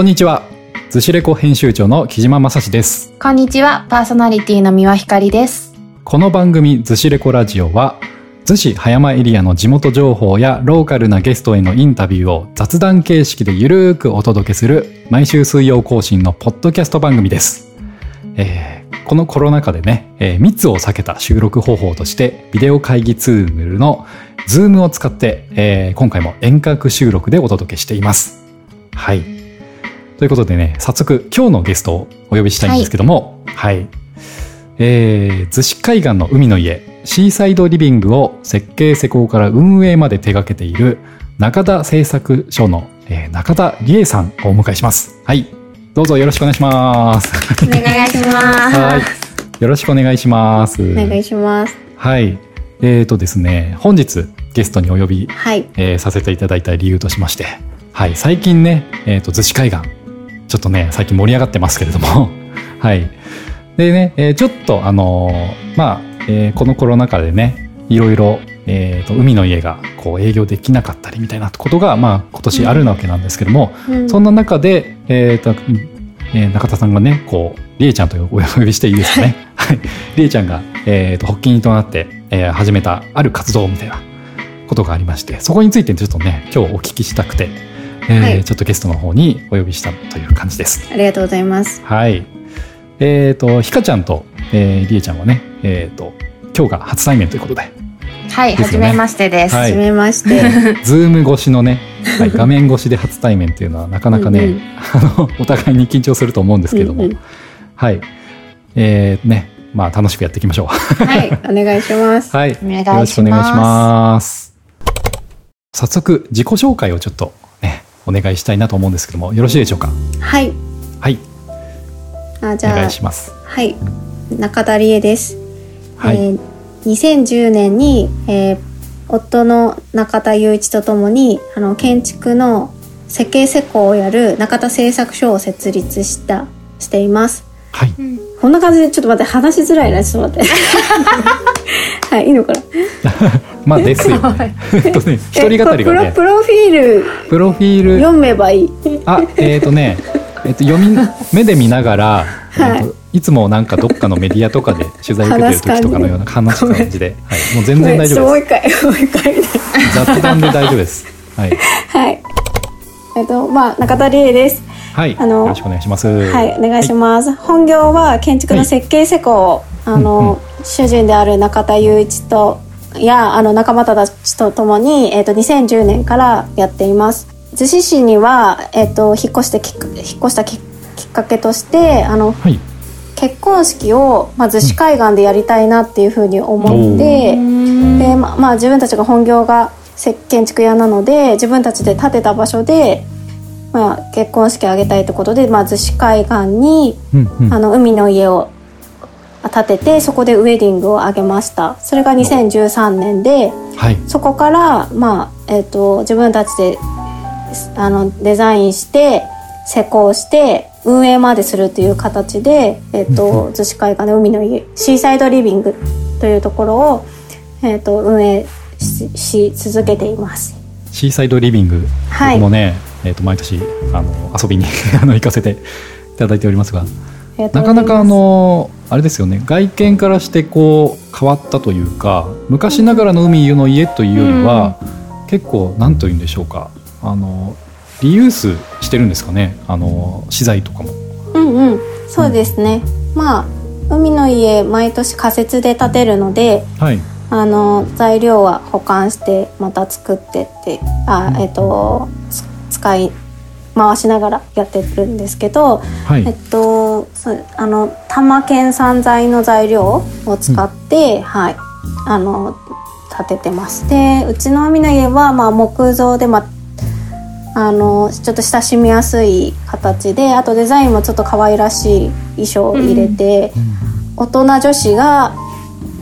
こんにちは。ズシレコ編集長の木島正史です。こんにちは、パーソナリティの三輪ひかりです。この番組ズシレコラジオは、逗子葉山エリアの地元情報やローカルなゲストへのインタビューを雑談形式でゆるーくお届けする毎週水曜更新のポッドキャスト番組です。えーこのコロナ禍でね、えー密を避けた収録方法としてビデオ会議ツールのズームを使って、えー今回も遠隔収録でお届けしています。はい。ということでね、早速今日のゲストをお呼びしたいんですけども、はい。えー、逗子海岸の海の家、シーサイドリビングを設計施工から運営まで手掛けている中田製作所の、えー中田理恵さんをお迎えします。はい。どうぞよろしくお願いします。お願いします。はい。よろしくお願いします。お願いします。はい。えーとですね、本日ゲストにお呼び、はい。えーさせていただいた理由としまして、はい。最近ね、えーと、逗子海岸、ちょっとね、最近盛り上がってますけれども、はい。でね、えーちょっとあのーまあ、えーこのコロナ禍でね、いろいろ、えーと、海の家がこう営業できなかったりみたいなことが、まあ、今年あるわけなんですけども、うんそんな中で、えーとえー中田さんがね、こう、りえちゃんとお呼びしていいですかね。はい。りえちゃんが、えーと、発起人となって、えー始めたある活動みたいなことがありまして、そこについてちょっとね、今日お聞きしたくて、えーはいちょっとゲストの方にお呼びしたという感じです。ありがとうございます。はい。えっ、と、ひかちゃんと、えー、りえちゃんはね、えっ、と、今日が初対面ということで、はい、ですよねはじめましてです。はめまして。ズーム越しのね、はい、画面越しで初対面っていうのはなかなかね、うんうん あの、お互いに緊張すると思うんですけども、うんうんはい。えー、ね、まあ楽しくやっていきましょう。はい、お願いします。はい。お願いしますよろしくお願いします。早速、自己紹介をちょっとね、お願いしたいなと思うんですけども、よろしいでしょうか？はい。はい。あ、じお願ゃあいします。はい。中田理恵です。はい。えー2010年に、えー夫の中田雄一とともにあの建築の設計施工をやる中田製作所を設立したしています。はい。こんな感じでちょっと待って話しづらいなちょっと待って。はいいいのかな？まあですよね。一人語りがねえプロフィールプロフィール、読めばいい。あ、えっ、とね、えっ、と、読み、目で見ながら、はいえっといつもなんかどっかのメディアとかで取材受けてる時とかのような話す感じで、はい、もう全然大丈夫でもう一回もう一回。雑談で大丈夫です。はい。な。はい。えっとまあ中田理恵です。はい。あのよろしくお願いします。はい、お願いします。本業は建築の設計施工を、あの、うんうん主人である中田雄一とやあの仲間たちとともに、えっと2010年からやっています。逗子市にはえっと引っ越して引っ越したききっかけとしてあのはい。結婚式をまあ逗子海岸でやりたいなっていうふうに思って、でまあまあ自分たちが本業がせ建築屋なので自分たちで建てた場所で。まあ、結婚式を挙げたいということで、まあ、逗子海岸にうんうん。あの海の家を建ててそこでウェディングを挙げましたそれが2013年ではい。そこから、まあえっと自分たちであのデザインして施工して運営までするという形で、えっと逗子海岸の海の家シーサイドリビングというところを、えっと運営しし続けています。シーサイドリビング、はい僕もね、えっ、と毎年あの遊びに あの行かせていただいておりますが、なかなかあのあれですよね。外見からしてこう変わったというか、昔ながらの海の家というよりは、結構なんというんでしょうか。あのリユースしてるんですかね。あの資材とかも。うんうん、そうですね。まあ海の家毎年仮設で建てるので、はい。あの材料は保管してまた作ってって、あえっとつ使い回しながらやってるんですけど、はい。えっとあの多摩県産材の材料を使って、はいあの建ててます。でうちの海の家はまあ木造でまああのちょっと親しみやすい形であとデザインもちょっと可愛らしい衣装を入れて、大人女子が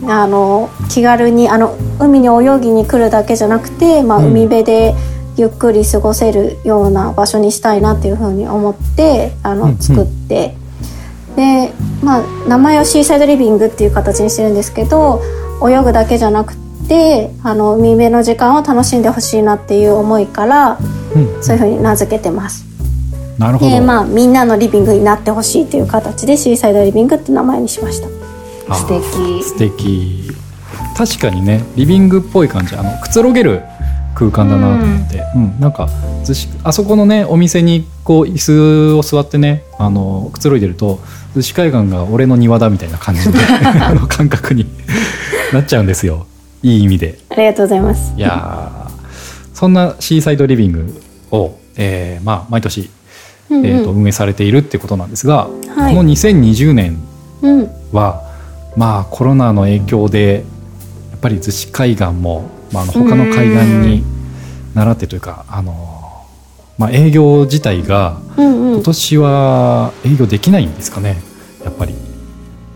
あの気軽にあの海に泳ぎに来るだけじゃなくて、まあ、うん海辺でゆっくり過ごせるような場所にしたいなっていうふうに思ってあの、うんうん。作って。で、まあ、名前をシーサイドリビングっていう形にしてるんですけど泳ぐだけじゃなくてあの海辺の時間を楽しんでほしいなっていう思いからうん。そういうふうに名付けてます。なるほど。でまあみんなのリビングになってほしいという形でシーサイドリビングって名前にしました。あ素敵。素敵。確かにねリビングっぽい感じ。あのくつろげる空間だなと思って、うん。なんかずしあそこのねお店にこう椅子を座ってねあのくつろいでると逗子海岸が俺の庭だみたいな感じで あの感覚に なっちゃうんですよ。いい意味で。ありがとうございます。いやーそんなシーサイドリビングを、えーまあ、毎年、うんうん。えー、と運営されているってことなんですが、はい。この2020年うん。はまあコロナの影響でやっぱり逗子海岸も、まあ、あの他の海岸に倣ってというかあの、まあ、営業自体が今年は営業できないんですかねやっぱり。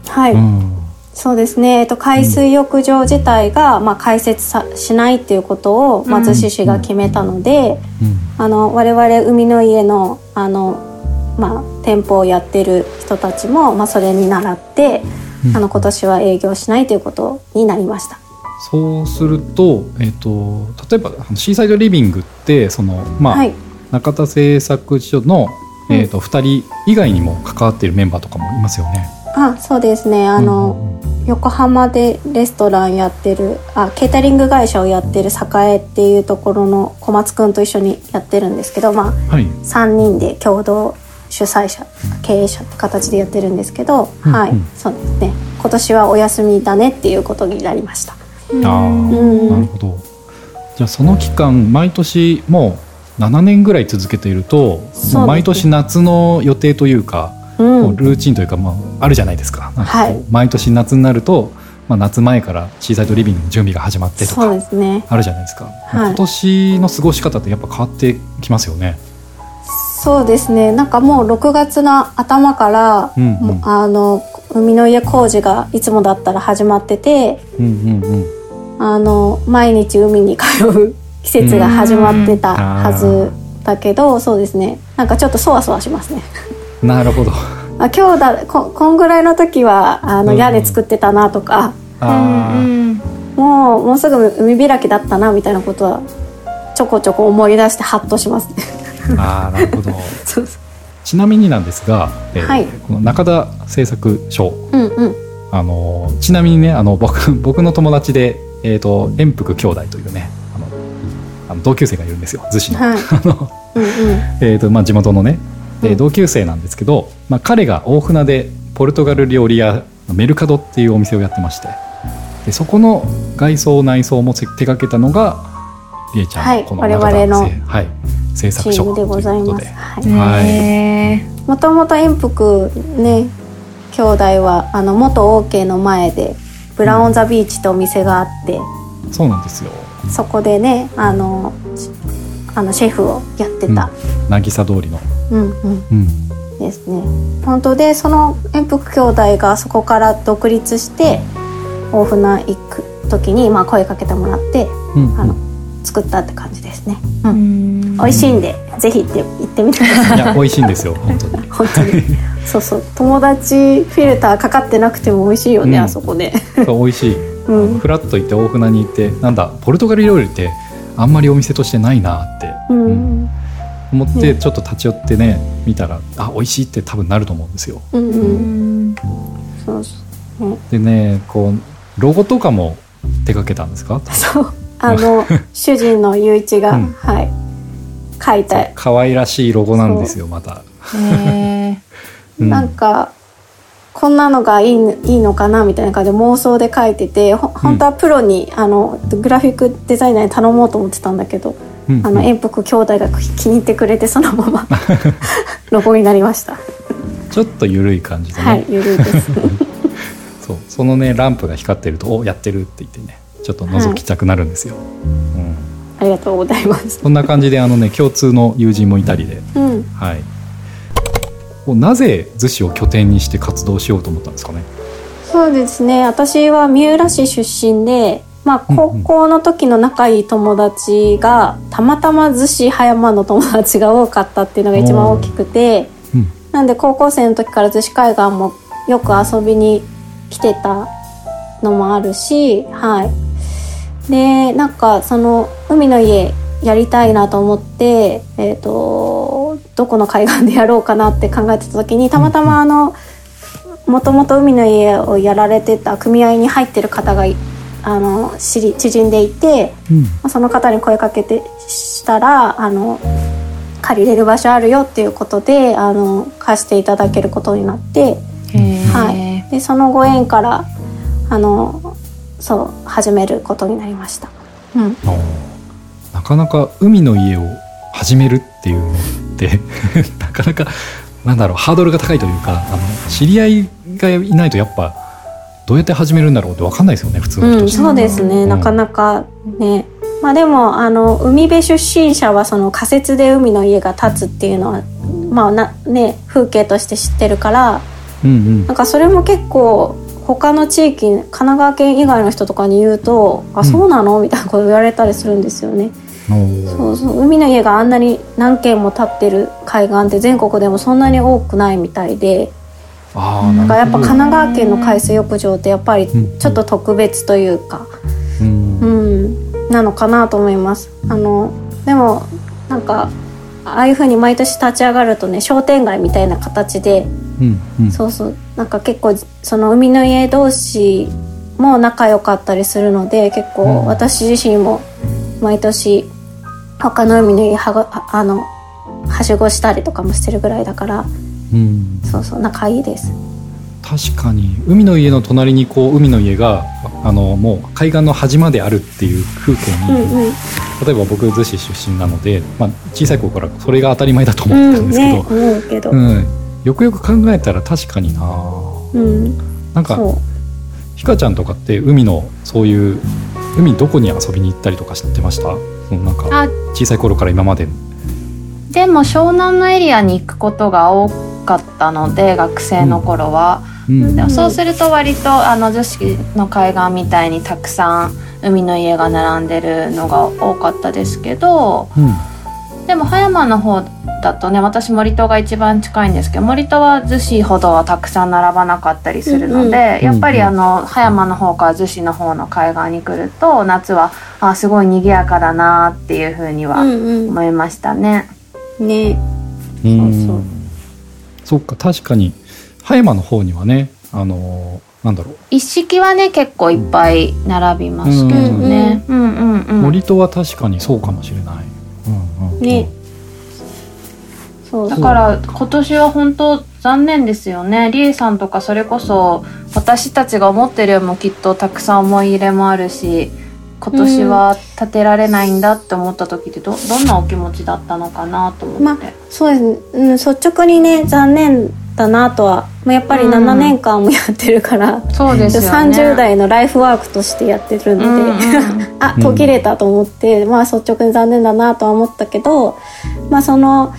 はい、うん。そうですね、えっと、海水浴場自体が、まあ、開設さしないっていうことをうん。松市市が決めたので、うん。あの我々海の家のあの、まあ、店舗をやってる人たちも、まあ、それに倣って、うん。あの今年は営業しないということになりました。そうすると,、えー、と例えばシーサイドリビングってその、まあはい、中田製作所の、うん。えー、と2人以外にも関わっているメンバーとかもいますよね。あそうですね。あの、うんうんうん。横浜でレストランやってるあケータリング会社をやってる栄っていうところの小松くんと一緒にやってるんですけど、まあ、はい。3人で共同主催者経営者って形でやってるんですけど、はい、うん。うんそうですね。今年はお休みだねっていうことになりました。あーうん。なるほど。じゃあその期間毎年もう7年ぐらい続けていると、毎年夏の予定というか、ううルーチンというか、まあ、あるじゃないですか。かはい。毎年夏になると、まあ、夏前からシーサイドリビングの準備が始まってとそうかですね。あるじゃないですか、はい。今年の過ごし方ってやっぱ変わってきますよね。そうですね。なんかもう6月の頭から、うんうん。あの海の家工事がいつもだったら始まっててうんうんうんあの毎日海に通う 季節が始まってたはずだけど、そうですね。なんかちょっとそわそわしますね。なるほど。あ今日だここんぐらいの時はあのうん。屋根作ってたなとか、あー。うんもうもうすぐ海開きだったなみたいなことはちょこちょこ思い出してハッとしますね。あーなるほど。そうそう。ちなみになんですが、えーはい。この中田製作所。うんうん。あのちなみにねあの僕僕の友達で、えー、と円福兄弟というねあのあの同級生がいるんですよ逗子の,、はい。あのうんうん。えーとまあ、地元のね、えーうん。同級生なんですけど、まあ、彼が大船でポルトガル料理屋メルカドっていうお店をやってましてでそこの外装内装も手掛けたのがりえちゃんはい。この我々のはい、制チ作所でございます。もともと円福ね兄弟はあの元 OK の前でブラウン・ザ・ビーチってお店があって、そうなんですよ。そこでねあのしあのシェフをやってた、渚通りの、うん、うん。うん、ですね。本当でその円福兄弟がそこから独立して大船行く時に、まあ、声かけてもらってうんあの作ったって感じですね、うーん、うん。美味しいんでぜひ行って行ってみてください。いや美味しいんですよ本当に。本当にそうそう。友達フィルターかかってなくても美味しいよね、うん。あそこでそう美味しい、うん。フラッと行って大船に行ってなんだポルトガル料理ってあんまりお店としてないなって、うん、うん。思ってね。ちょっと立ち寄ってね見たらあ美味しいって多分なると思うんですよ。うんううん。んそうそう。ね。でねこうロゴとかも手掛けたんですか？そう。あの 主人の雄一が、うん。はい。書いた、可愛らしいロゴなんですよまた、へうん。なんかこんなのがいいいいのかなみたいな感じで妄想で書いててほ本当はプロに、あのグラフィックデザイナーに頼もうと思ってたんだけど、うんうん。あの円福兄弟が気に入ってくれてそのまま ロゴになりました。ちょっと緩い感じでね、はい、ゆるいです。そうそのねランプが光ってると「おやってる」って言ってねちょっと覗きたくなるんですよ、うん、ありがとうございます。そんな感じであのね共通の友人もいたりで。うん、はい。なぜ逗子を拠点にして活動しようと思ったんですかね？そうですね。私は三浦市出身で、まあ高校の時の仲いい友達が、たまたま逗子葉山の友達が多かったっていうのが一番大きくて、うん。なんで高校生の時から逗子海岸もよく遊びに来てたのもあるし、はい。で、なんかその海の家やりたいなと思って、えー、とどこの海岸でやろうかなって考えてた時にたまたまあのもともと海の家をやられてた組合に入ってる方がいあの知り知人でいて、うん。まあその方に声かけてしたらあの借りれる場所あるよっていうことであの貸していただけることになって。はい、でそのご縁からあのそう始めることになりました。うん、なかなか海の家を始めるっていうのって なかなかなんだろうハードルが高いというかあの知り合いがいないとやっぱどうやって始めるんだろうって分かんないですよね普通のうん、人としてそうですね、うんなかなかね。まあでもあの海辺出身者はその仮設で海の家が建つっていうのはまあなね風景として知ってるからうんなんかそれも結構他の地域神奈川県以外の人とかに言うと「あそうなの?」みたいなこと言われたりするんですよね。そうそう。海の家があんなに何軒も建ってる海岸って全国でもそんなに多くないみたいで。あーだからやっぱ神奈川県の海水浴場ってやっぱりうんちょっと特別というか、うん。うん、なのかなと思います。あのでもなんかああいう風に毎年立ち上がるとね商店街みたいな形でうんうん。そうそう。なんか結構その海の家同士も仲良かったりするので結うん。構私自身も毎年他の海の家はがああのはしごしたりとかもしてるぐらいだからうん。そうそう仲いいです。確かに海の家の隣にこう海の家があのもう海岸の端まであるっていう風景に、うんうん。例えば僕逗子出身なので、まあ、小さい頃からそれが当たり前だと思ってたんですけねど、思うけど、うん。よくよく考えたら確かにな。うん、なんかひかちゃんとかって海のそういう海どこに遊びに行ったりとか知ってました？なんかあ、小さい頃から今まで。でも湘南のエリアに行くことが多かったので学生の頃は、うん。そうすると割とあの女子の海岸みたいにたくさん海の家が並んでるのが多かったですけどうんでも葉山の方だとね私森戸が一番近いんですけど森戸は逗子ほどはたくさん並ばなかったりするので、うんうんやっぱりあの葉山の方から逗子の方の海岸に来ると夏はあすごい賑やかだなっていうふうにはうん思いましたね。うん。ねうんそう。そっか確かに葉山の方にはねあのーなんだろう、一式はね結構いっぱい並びますけどね。うんうんうん。森戸は確かにそうかもしれない、うんねそう。だから今年は本当残念ですよね。リエさんとかそれこそ私たちが思ってるよりもきっとたくさん思い入れもあるし、今年は建てられないんだって思った時ってどどんなお気持ちだったのかなと思って。まあそうです、うん、率直にね残念だなとは、まあ、やっぱりうん。7年間もやってるから、そうですよね。30代のライフワークとしてやってるので、うんうん。あ途切れたと思って、まあ率直に残念だなとは思ったけどまあその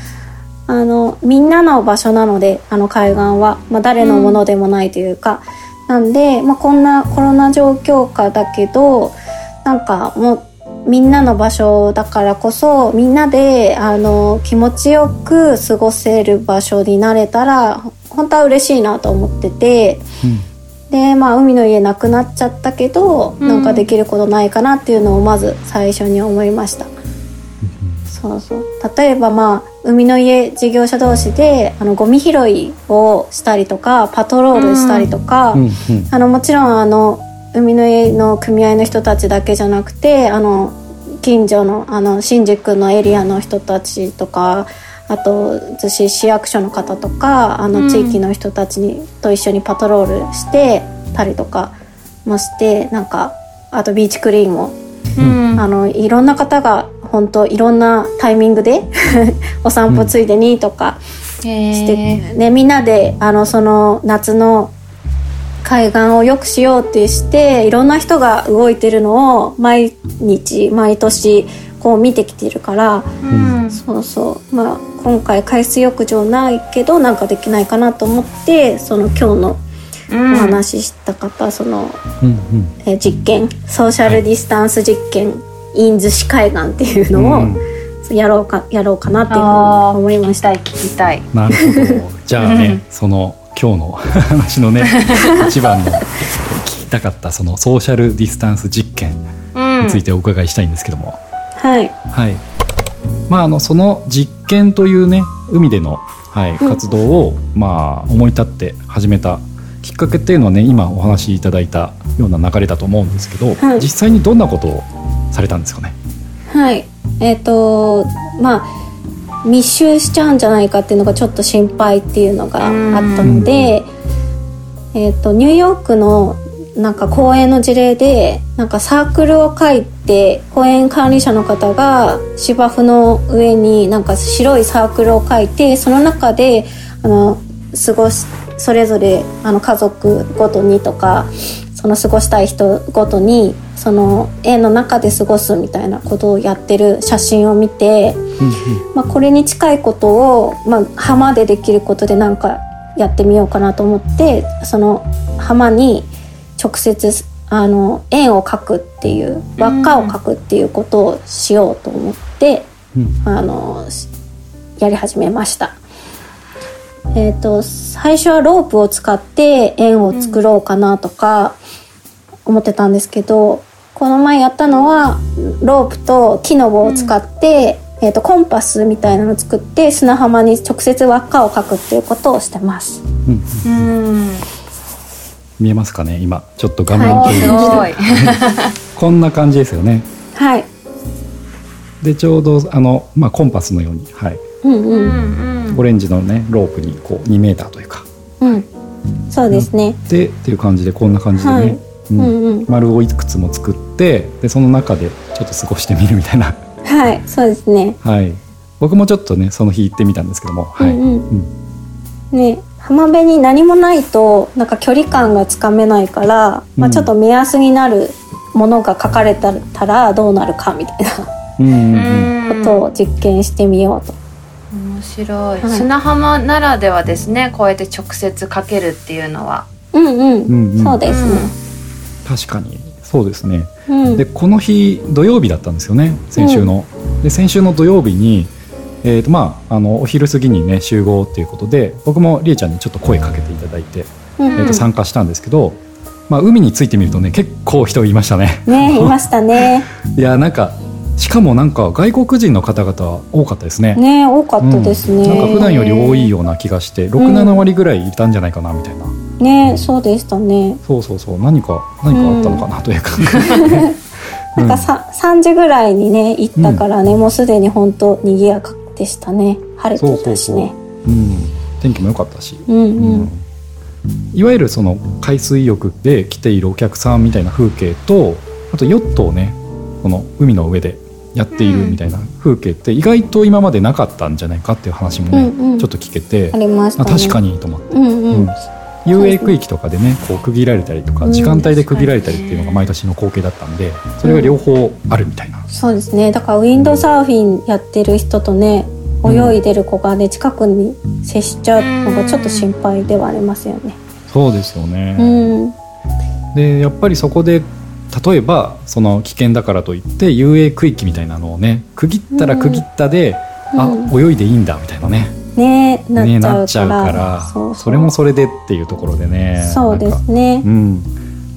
あのみんなの場所なのであの海岸は、まあ、誰のものでもないというか、なんで、まあ、こんなコロナ状況下だけどなんかもうみんなの場所だからこそみんなであの気持ちよく過ごせる場所になれたら本当は嬉しいなと思ってて。うん。でまあ海の家なくなっちゃったけど、うん。なんかできることないかなっていうのをまず最初に思いました。そうそう。例えばまあ海の家事業者同士であのゴミ拾いをしたりとかパトロールしたりとか、うんうん。あのもちろんあの海の家の組合の人たちだけじゃなくてあの近所のあの新宿のエリアの人たちとかあと逗子市役所の方とかあうん。の地域の人たちに、と一緒にパトロールしてたりとかもしてなんかあとビーチクリーンも、うん。あのいろんな方が本当いろんなタイミングで お散歩ついでにとかして、へー。ね、みんなであのその夏の海岸を良くしようってしていろんな人が動いてるのを毎日毎年こう見てきてるからうん。そうそう。まあ今回海水浴場ないけどなんかできないかなと思ってその今日のうん。お話しした方、そのうんうん。えー実験ソーシャルディスタンス実験 in 逗子海岸っていうのをやろうかやろうかなっていうふうに思いました。聞きたい。なるほど。じゃあねその今日の話のね 一番の聞きたかったそのソーシャルディスタンス実験うん。についてお伺いしたいんですけども、はい。はい。まあ、あのその実験というね海での、はい、活動を、まあ、思い立って始めたきっかけっていうのはね今お話しいただいたような流れだと思うんですけど、はい。実際にどんなことをされたんですかね？はい。えっ、とまあ密集しちゃうんじゃないかっていうのがちょっと心配っていうのがあったので、えっ、とニューヨークのなんか公園の事例でなんかサークルを書いて公園管理者の方が芝生の上になんか白いサークルを書いてその中であの過ごしそれぞれあの家族ごとにとかその過ごしたい人ごとにその絵の中で過ごすみたいなことをやってる写真を見て、まあ、これに近いことを、まあ、浜でできることでなんかやってみようかなと思ってその浜に直接あの円を描くっていう輪っかを描くっていうことをしようと思って、うん。あのしやり始めました。えー、と最初はロープを使って円を作ろうかなとか思ってたんですけど、この前やったのはロープと木の棒を使って、えー、とコンパスみたいなのを作って砂浜に直接輪っかを描くっていうことをしてます。うんうん見えますかね？今ちょっと画面は共有すして、ごい。こんな感じですよね。はい、でちょうどあの、まあ、コンパスのように、はい、うんううんん。オレンジのねロープにこう2メーターというか。うん、そうですね。でっていう感じでこんな感じでね、はいうん。うんうん、丸をいくつも作ってでその中でちょっと過ごしてみるみたいな。はい、そうですね。はい。僕もちょっとねその日行ってみたんですけども、はい。うんうん。うん。ね浜辺に何もないとなんか距離感がつかめないから、まあ、うんちょっと目安になるものが書かれたらどうなるかみたいな。ことを実験してみようと。面白い、はい。砂浜ならではですねこうやって直接かけるっていうのは。うんうん、うんうん。そうですね。確かに。そうですね。うん、でこの日土曜日だったんですよね先週の、で先週の土曜日にえーとまあ、あのお昼過ぎにね集合っていうことで僕もりえちゃんにちょっと声かけていただいて、うんえー、と参加したんですけど、まあ、海についてみるとね結構人いましたね。ねいましたね。いやなんかしかもなんか外国人の方々多かったですね。ね多かったですね。うん。なんか普段より多いような気がして67割ぐらいいたんじゃないかなみたいな、ねそうでしたね。そうそうそう。何か何かあったのかなというか、なんかさ、3時ぐらいにね行ったからね、もうすでに本当賑やかでしたね。晴れてたしね。うん、天気も良かったし、うんううん。んいわゆるその海水浴で来ているお客さんみたいな風景とあとヨットをねこの海の上でやっているみたいな風景って意外と今までなかったんじゃないかっていう話もね、うんうん。ちょっと聞けて。ありましたあね。確かにと思って、うん。うん。うん遊泳区域とかでねこう区切られたりとかうん。時間帯で区切られたりっていうのが毎年の光景だったんでそれが両方あるみたいな、そうですね。だからウィンドサーフィンやってる人とね泳いでる子がね近くに接しちゃうのがちょっと心配ではありますよね。そうですよね、うん、でやっぱりそこで例えばその危険だからといって遊泳区域みたいなのをね区切ったら区切ったで、うん。あ泳いでいいんだみたいなねねなっねちゃうなっちゃうかかららそう。それもそれでっていうところでね。そうでなんかすねう。ん。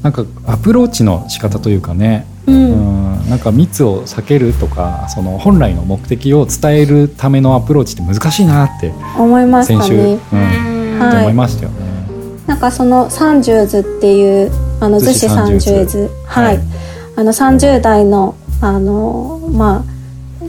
なんかアプローチの仕方というかね、ううん。ん、なんか密を避けるとかその本来の目的を伝えるためのアプローチって難しいなって思いまし先週、たね。うん。はい。思いましたよね。なんかその三十図っていうあの逗子三十30図ははい。い、あの30代のあのまあ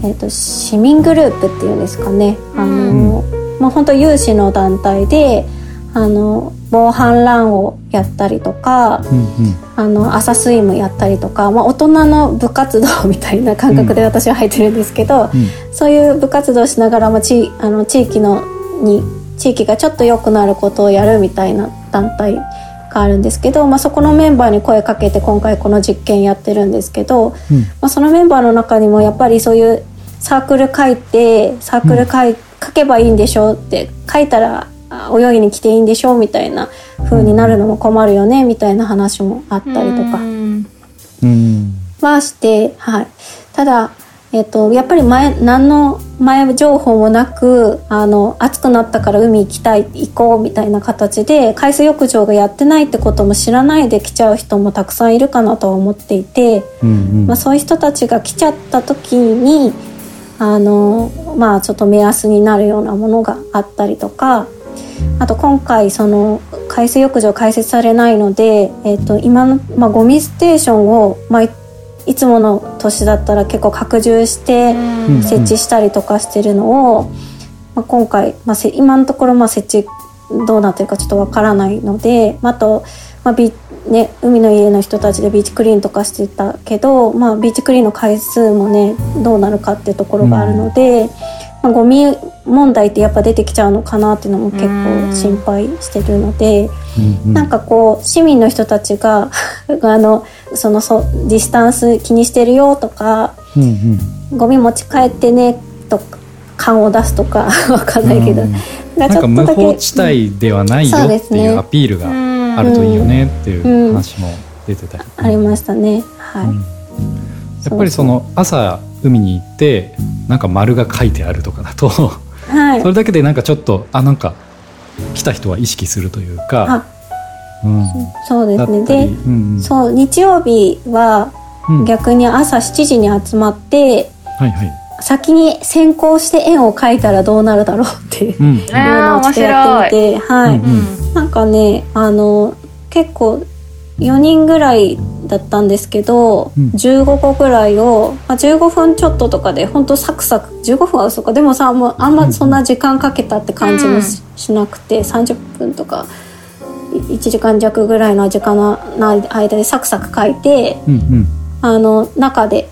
えっ、と市民グループっていうんですかね。あの、まあ本当有志の団体であの防犯乱をやったりとかうんうん。あの朝スイムやったりとか、まあ、大人の部活動みたいな感覚で私は入ってるんですけど、うん。そういう部活動しながらも地あの地域のに地域がちょっと良くなることをやるみたいな団体があるんですけど、まあ、そこのメンバーに声かけて今回この実験やってるんですけど、うん。まあ、そのメンバーの中にもやっぱりそういうサークル書いてサークル書い、書けばいいんでしょうって書いたらあ泳ぎに来ていいんでしょうみたいな風になるのも困るよねみたいな話もあったりとか。うん。はして、はい、ただ、えっとやっぱり前何の前情報もなくあの暑くなったから海行きたい行こうみたいな形で海水浴場がやってないってことも知らないで来ちゃう人もたくさんいるかなとは思っていて、うんうん。まあ、そういう人たちが来ちゃった時にあのまあちょっと目安になるようなものがあったりとかあと今回その海水浴場開設されないので、えー、と今の、まあ、ゴミステーションを、まあ、いいつもの年だったら結構拡充してん。設置したりとかしてるのを、まあ、今回、まあ、せ今のところまあ設置どうなってるかちょっとわからないので、まあ、あと、まあビね、海の家の人たちでビーチクリーンとかしてたけど、まあ、ビーチクリーンの回数もねどうなるかっていうところがあるので、まあ、ゴミ問題ってやっぱ出てきちゃうのかなっていうのも結構心配してるので。うんうん。なんかこう市民の人たちが あのそのそディスタンス気にしてるよとかうんうん。ゴミ持ち帰ってねとか缶を出すとか わかんないけど、うんななんか無法ち地帯ではないよっていうアピールがあるといいよねっていう話も出てたり、ありましたね。はい、うん。やっぱりその朝海に行ってなんか丸が書いてあるとかだとそはい。れだけでなんかちょっとあなんか来た人は意識するというかあ、うん、そうですね。でうんうん。そう日曜日はうん。逆に朝7時に集まってはいはい、先に先行して円を描いたらどうなるだろうっていううん。のをちょっとやってみてはい、うんうんなんかねあの結構4人ぐらいだったんですけど、うん。15個ぐらいを、まあ、15分ちょっととかでほんとサクサク15分は嘘か。でもさもうあんまそんな時間かけたって感じもし,、なくて30分とか1時間弱ぐらいの時間の間でサクサク書いてうんうん。あの中で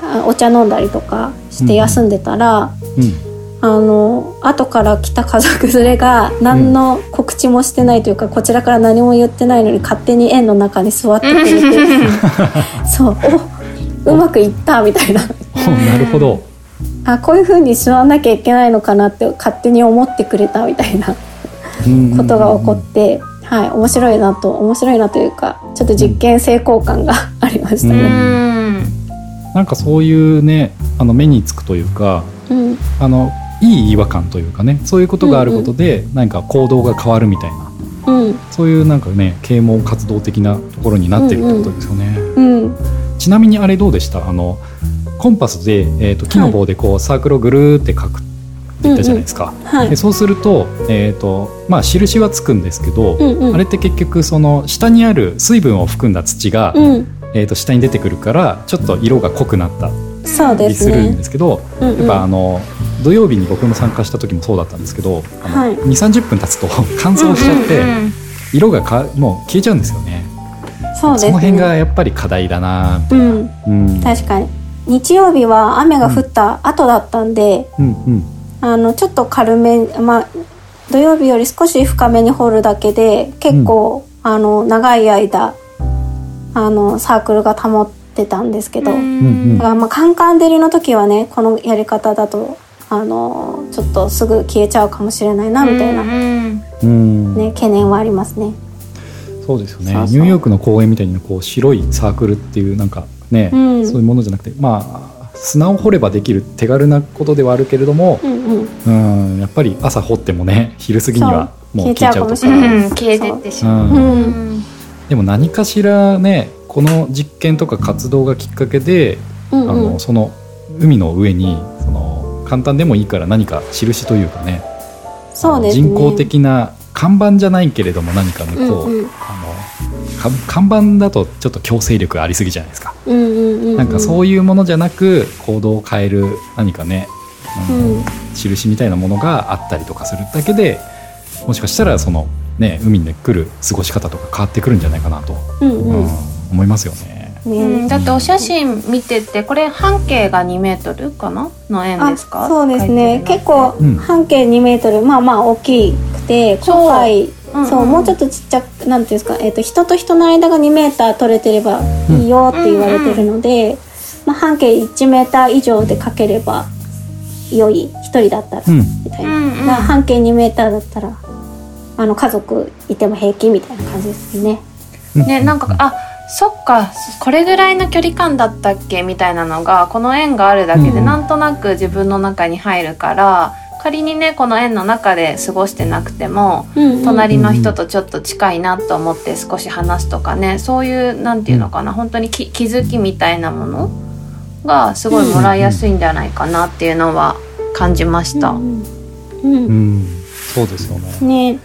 あお茶飲んだりとかして休んでたら。うんあの後から来た家族連れが何の告知もしてないというか、こちらから何も言ってないのに勝手に円の中に座ってくれて。そう。おうまくいったみたいな。おなるほど、あこういう風に座らなきゃいけないのかなって勝手に思ってくれたみたいなうん。ことが起こって、はい面白いなと面白いなというかちょっと実験成功感がありましたうね。ん。なんかそういうねあの目につくというかうん。あのいい違和感というかねそういうことがあることで、何か行動が変わるみたいな。うん。そういうなんかね啓蒙活動的なところになってるってことですよね、うん。ちなみにあれどうでした？あのコンパスで、えー、と木の棒でこうサークルをぐるーって書くって言ったじゃないですか、はい。でそうすると,、えーとまあ、印はつくんですけど、うんうん。あれって結局その下にある水分を含んだ土が、うん。えー、と下に出てくるからちょっと色が濃くなったりするんねですけど、うんうん。やっぱあの土曜日に僕も参加した時もそうだったんですけど、あのはい。2 3 0分経つと 乾燥しちゃって、うん色がかもう消えちゃうんですよね。そうですね。その辺がやっぱり課題だなうん。うん。確かに。日曜日は雨が降った後だったんで、うんうん。あのちょっと軽めまあ土曜日より少し深めに掘るだけで結構、あの長い間あのサークルが保ってたんですけど、うん。だからまあカンカン照りの時はねこのやり方だとあのちょっとすぐ消えちゃうかもしれないなみたいな、うん。うんね、懸念はありますね。そうですよね。そうそう。ニューヨークの公園みたいにこう白いサークルっていうなんかね、うん。そういうものじゃなくてまあ砂を掘ればできる手軽なことではあるけれども、うんうん。うん、やっぱり朝掘ってもね昼過ぎにはもう消えちゃうとか。もしれない。うん消えてってしまう。うん。うん。でも何かしらねこの実験とか活動がきっかけで、うんうん。あのその海の上にその簡単でもいいから何か印というかね。そうですね。人工的な看板じゃないけれども何かねこう、うんうんあのか看板だとちょっと強制力ありすぎじゃないですか、うんうんうんうん、なんかそういうものじゃなく行動を変える何かね、うんうん。印みたいなものがあったりとかするだけでもしかしたらそのね海に来る過ごし方とか変わってくるんじゃないかなと、うんううんん思いますよね。ねうん。だってお写真見ててこれ半径が2メートルかな？の円あですか？そうですね。結構うん半径2メートル。まあまあ大きくてそう。今回うんうんそうもうちょっとちっちゃくなんていうんですか、えっと人と人の間が2メーター取れてればいいよって言われてるので、まあ、半径1メーター以上でかければ良い1人だったら、うん。みたいな、うんうん。まあ、半径2メーターだったらあの家族いても平気みたいな感じですね。ねなんかあそっかこれぐらいの距離感だったっけみたいなのがこの円があるだけでうん。なんとなく自分の中に入るから、仮にねこの円の中で過ごしてなくてもうんうん隣の人とちょっと近いなと思って少し話すとかねそういうなんていうのかな、本当にき気づきみたいなものがすごいもらいやすいんじゃないかなっていうのは感じました。うんううん。ん。そうですよね。ね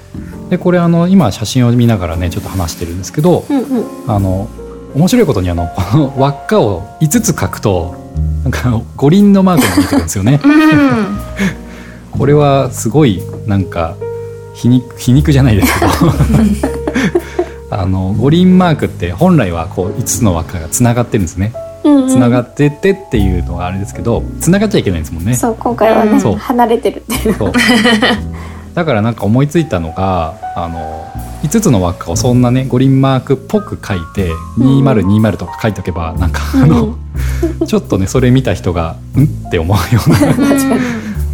でこれあの今写真を見ながらねちょっと話してるんですけどうんうん。あの面白いことにあのこの輪っかを5つ書くとなんか五輪のマークが見えてくるんですよね。うん。これはすごいなんか皮肉皮肉じゃないですけど。あの五輪マークって本来はこう5つの輪っかがつながってるんですね。うんうん。つながってってっていうのがあれですけどつながっちゃいけないんですもんね。そう今回はね離れてるっていうだからなんか思いついたのがあの5つの輪っかをそんなね五輪マークっぽく書いてうん2020とか書いておけばなんかあの、ちょっとねそれ見た人が「ん?」って思うような、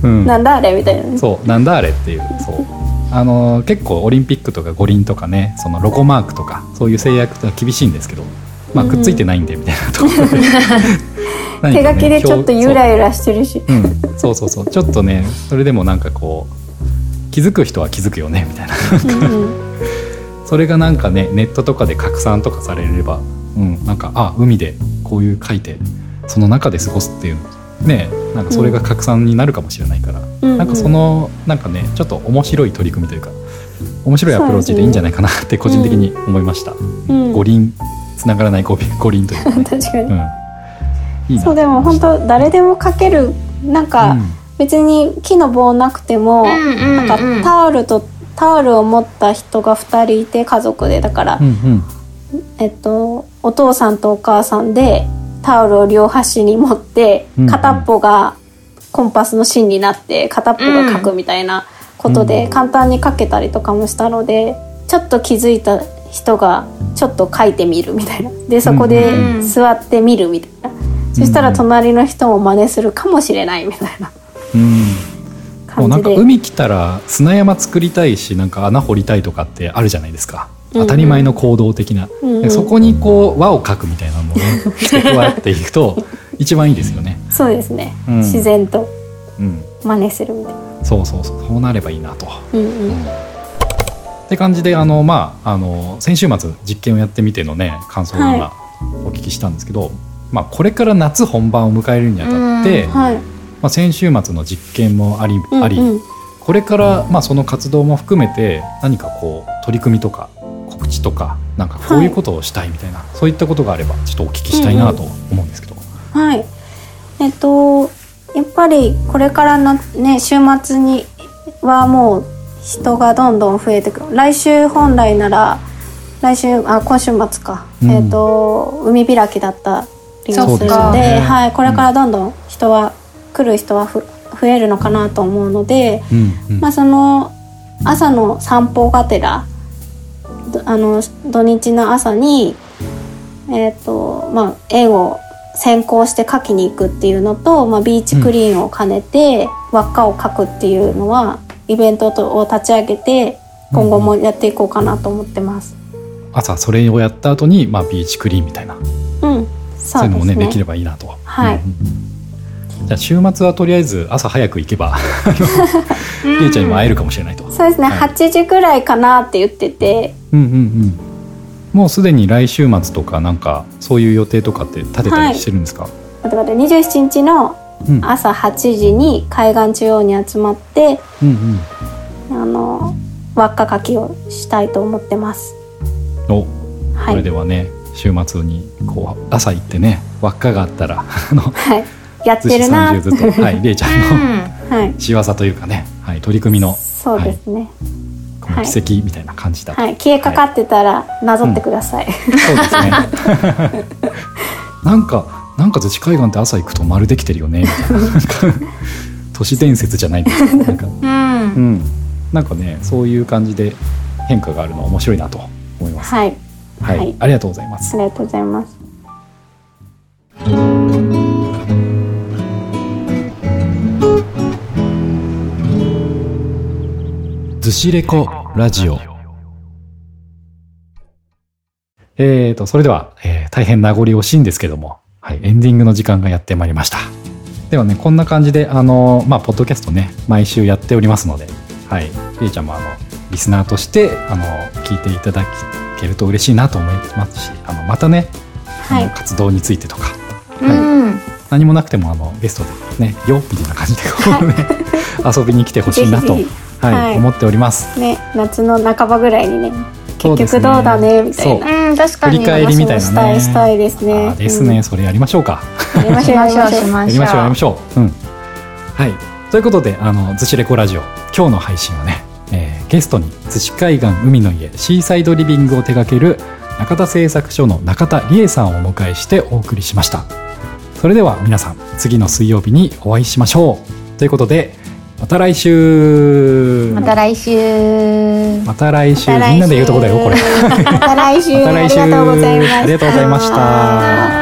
うん、なんだあれみたいなね。そうなんだあれっていうそう。あの結構オリンピックとか五輪とかねそのロゴマークとかそういう制約が厳しいんですけど、まあ、うん。くっついてないんでみたいなところで。ね手書きでちょっとゆらゆらしてるし。うん、そうそうそう。ちょっとねそれでもなんかこう気づく人は気づくよねみたいな。それがなんかねネットとかで拡散とかされれば、うん、なんかあ海でこういう書いてその中で過ごすっていうねなんかそれが拡散になるかもしれないから、うん。なんかそのなんかねちょっと面白い取り組みというか面白いアプローチでいいんじゃないかなって個人的に思いました、うん。五輪つながらない五輪というか、ね。確かに。うん、いいな。そうでも本当誰でも書けるなんか別に木の棒なくても、なんかタオルとタオルを持った人が2人いて家族でだから、うんうん。えっとお父さんとお母さんでタオルを両端に持って片っぽがコンパスの芯になって片っぽが書くみたいなことでうん。簡単に書けたりとかもしたのでちょっと気づいた人がちょっと書いてみるみたいな。でそこでうん座ってみるみたいな。そしたら隣の人も真似するかもしれないみたいなうん。もうなんか。海来たら砂山作りたいしなんか穴掘りたいとかってあるじゃないですか。うんうん。当たり前の行動的な、うんうん。でそこにこう輪を描くみたいなのをね 加えていくと一番いいですよね、そうですね、うん。自然とうん、真似するみたいな。そうそうそう。そうなればいいなと。うんうん。って感じであのまああの先週末実験をやってみてのね感想を今はお聞きしたんですけど、まあこれから夏本番を迎えるにあたって、うんまはい、あ、先週末の実験もあり,、うんありうんこれから、まあ、その活動も含めて何かこう取り組みとか告知とかなんかこういうことをしたいみたいな、そういったことがあればちょっとお聞きしたいなと思うんですけど。はい。えっと、やっぱりこれからのね、週末にはもう人がどんどん増えてくる。来週本来なら、来週、あ、今週末か。うんえっと、海開きだったりもするので、ねはい、これからどんどん人は、来る人はふ増えるのかなと思うので、うんうんまあその朝の散歩がてらどあの土日の朝にえっ、とまあ絵を先行して描きに行くっていうのと、まあ、ビーチクリーンを兼ねて輪っかを描くっていうのは、イベントを立ち上げて今後もやっていこうかなと思ってます。朝それをやった後に、まあ、ビーチクリーンみたいなうん、そいうのもそううですね。ねできればいいなと。はいうんうんうんじゃあ週末はとりあえず朝早く行けばりえちゃんにも会えるかもしれないと。そうですね、はい。8時ぐらいかなって言ってて、うんうんうん。もうすでに来週末とかなんかそういう予定とかって立てたりしてるんですか、待って待って。27日のうん。朝8時に海岸中央に集まってうんあの輪っか描きをしたいと思ってます。うんおそれはい。ではね週末にこう朝行ってね輪っかがあったらあのはい。やってるな。ずっと。はい りえちゃんのはい。仕業というかね、はい、取り組みのそうですね。この奇跡みたいな感じだと、はい。消えかかってたらなぞってください。そうですね。なんかなんか逗子海岸って朝行くと丸できてるよねみたいな。都市伝説じゃないですけどなんか。うん。うん。なんかねそういう感じで変化があるの面白いなと思います。はい。はい、はい。ありがとうございます。ありがとうございます。ずしレコラジオ。えーとそれでは、えー大変名残惜しいんですけども、はい、エンディングの時間がやってまいりました。ではねこんな感じであのまあポッドキャストね毎週やっておりますのではいりえちゃんもあのリスナーとしてあの聞いていただけると嬉しいなと思いますしあのまたね、はい。活動についてとか、うん。何もなくてもあのゲストでねよみたいな感じでこうね、遊びに来てほしいなとはいはい思っております。ね夏の半ばぐらいにね結局どうだねみたいなうん、確かに。振り返りみたいなねしたいしたいですねあですね、それやりましょうか。うんやりましょう やりましょうしまやりましょうやりましょう。うん。はい。ということで、あの、逗子レコラジオ、今日の配信はね、えーゲストに逗子海岸海の家シーサイドリビングを手掛ける中田製作所の中田理恵さんをお迎えしてお送りしました。それでは皆さん、次の水曜日にお会いしましょう。ということで、また来週。また来週。また来週。みんなで言うとこだよ、これ。また来週。また来週。ありがとうございましたありがとうございました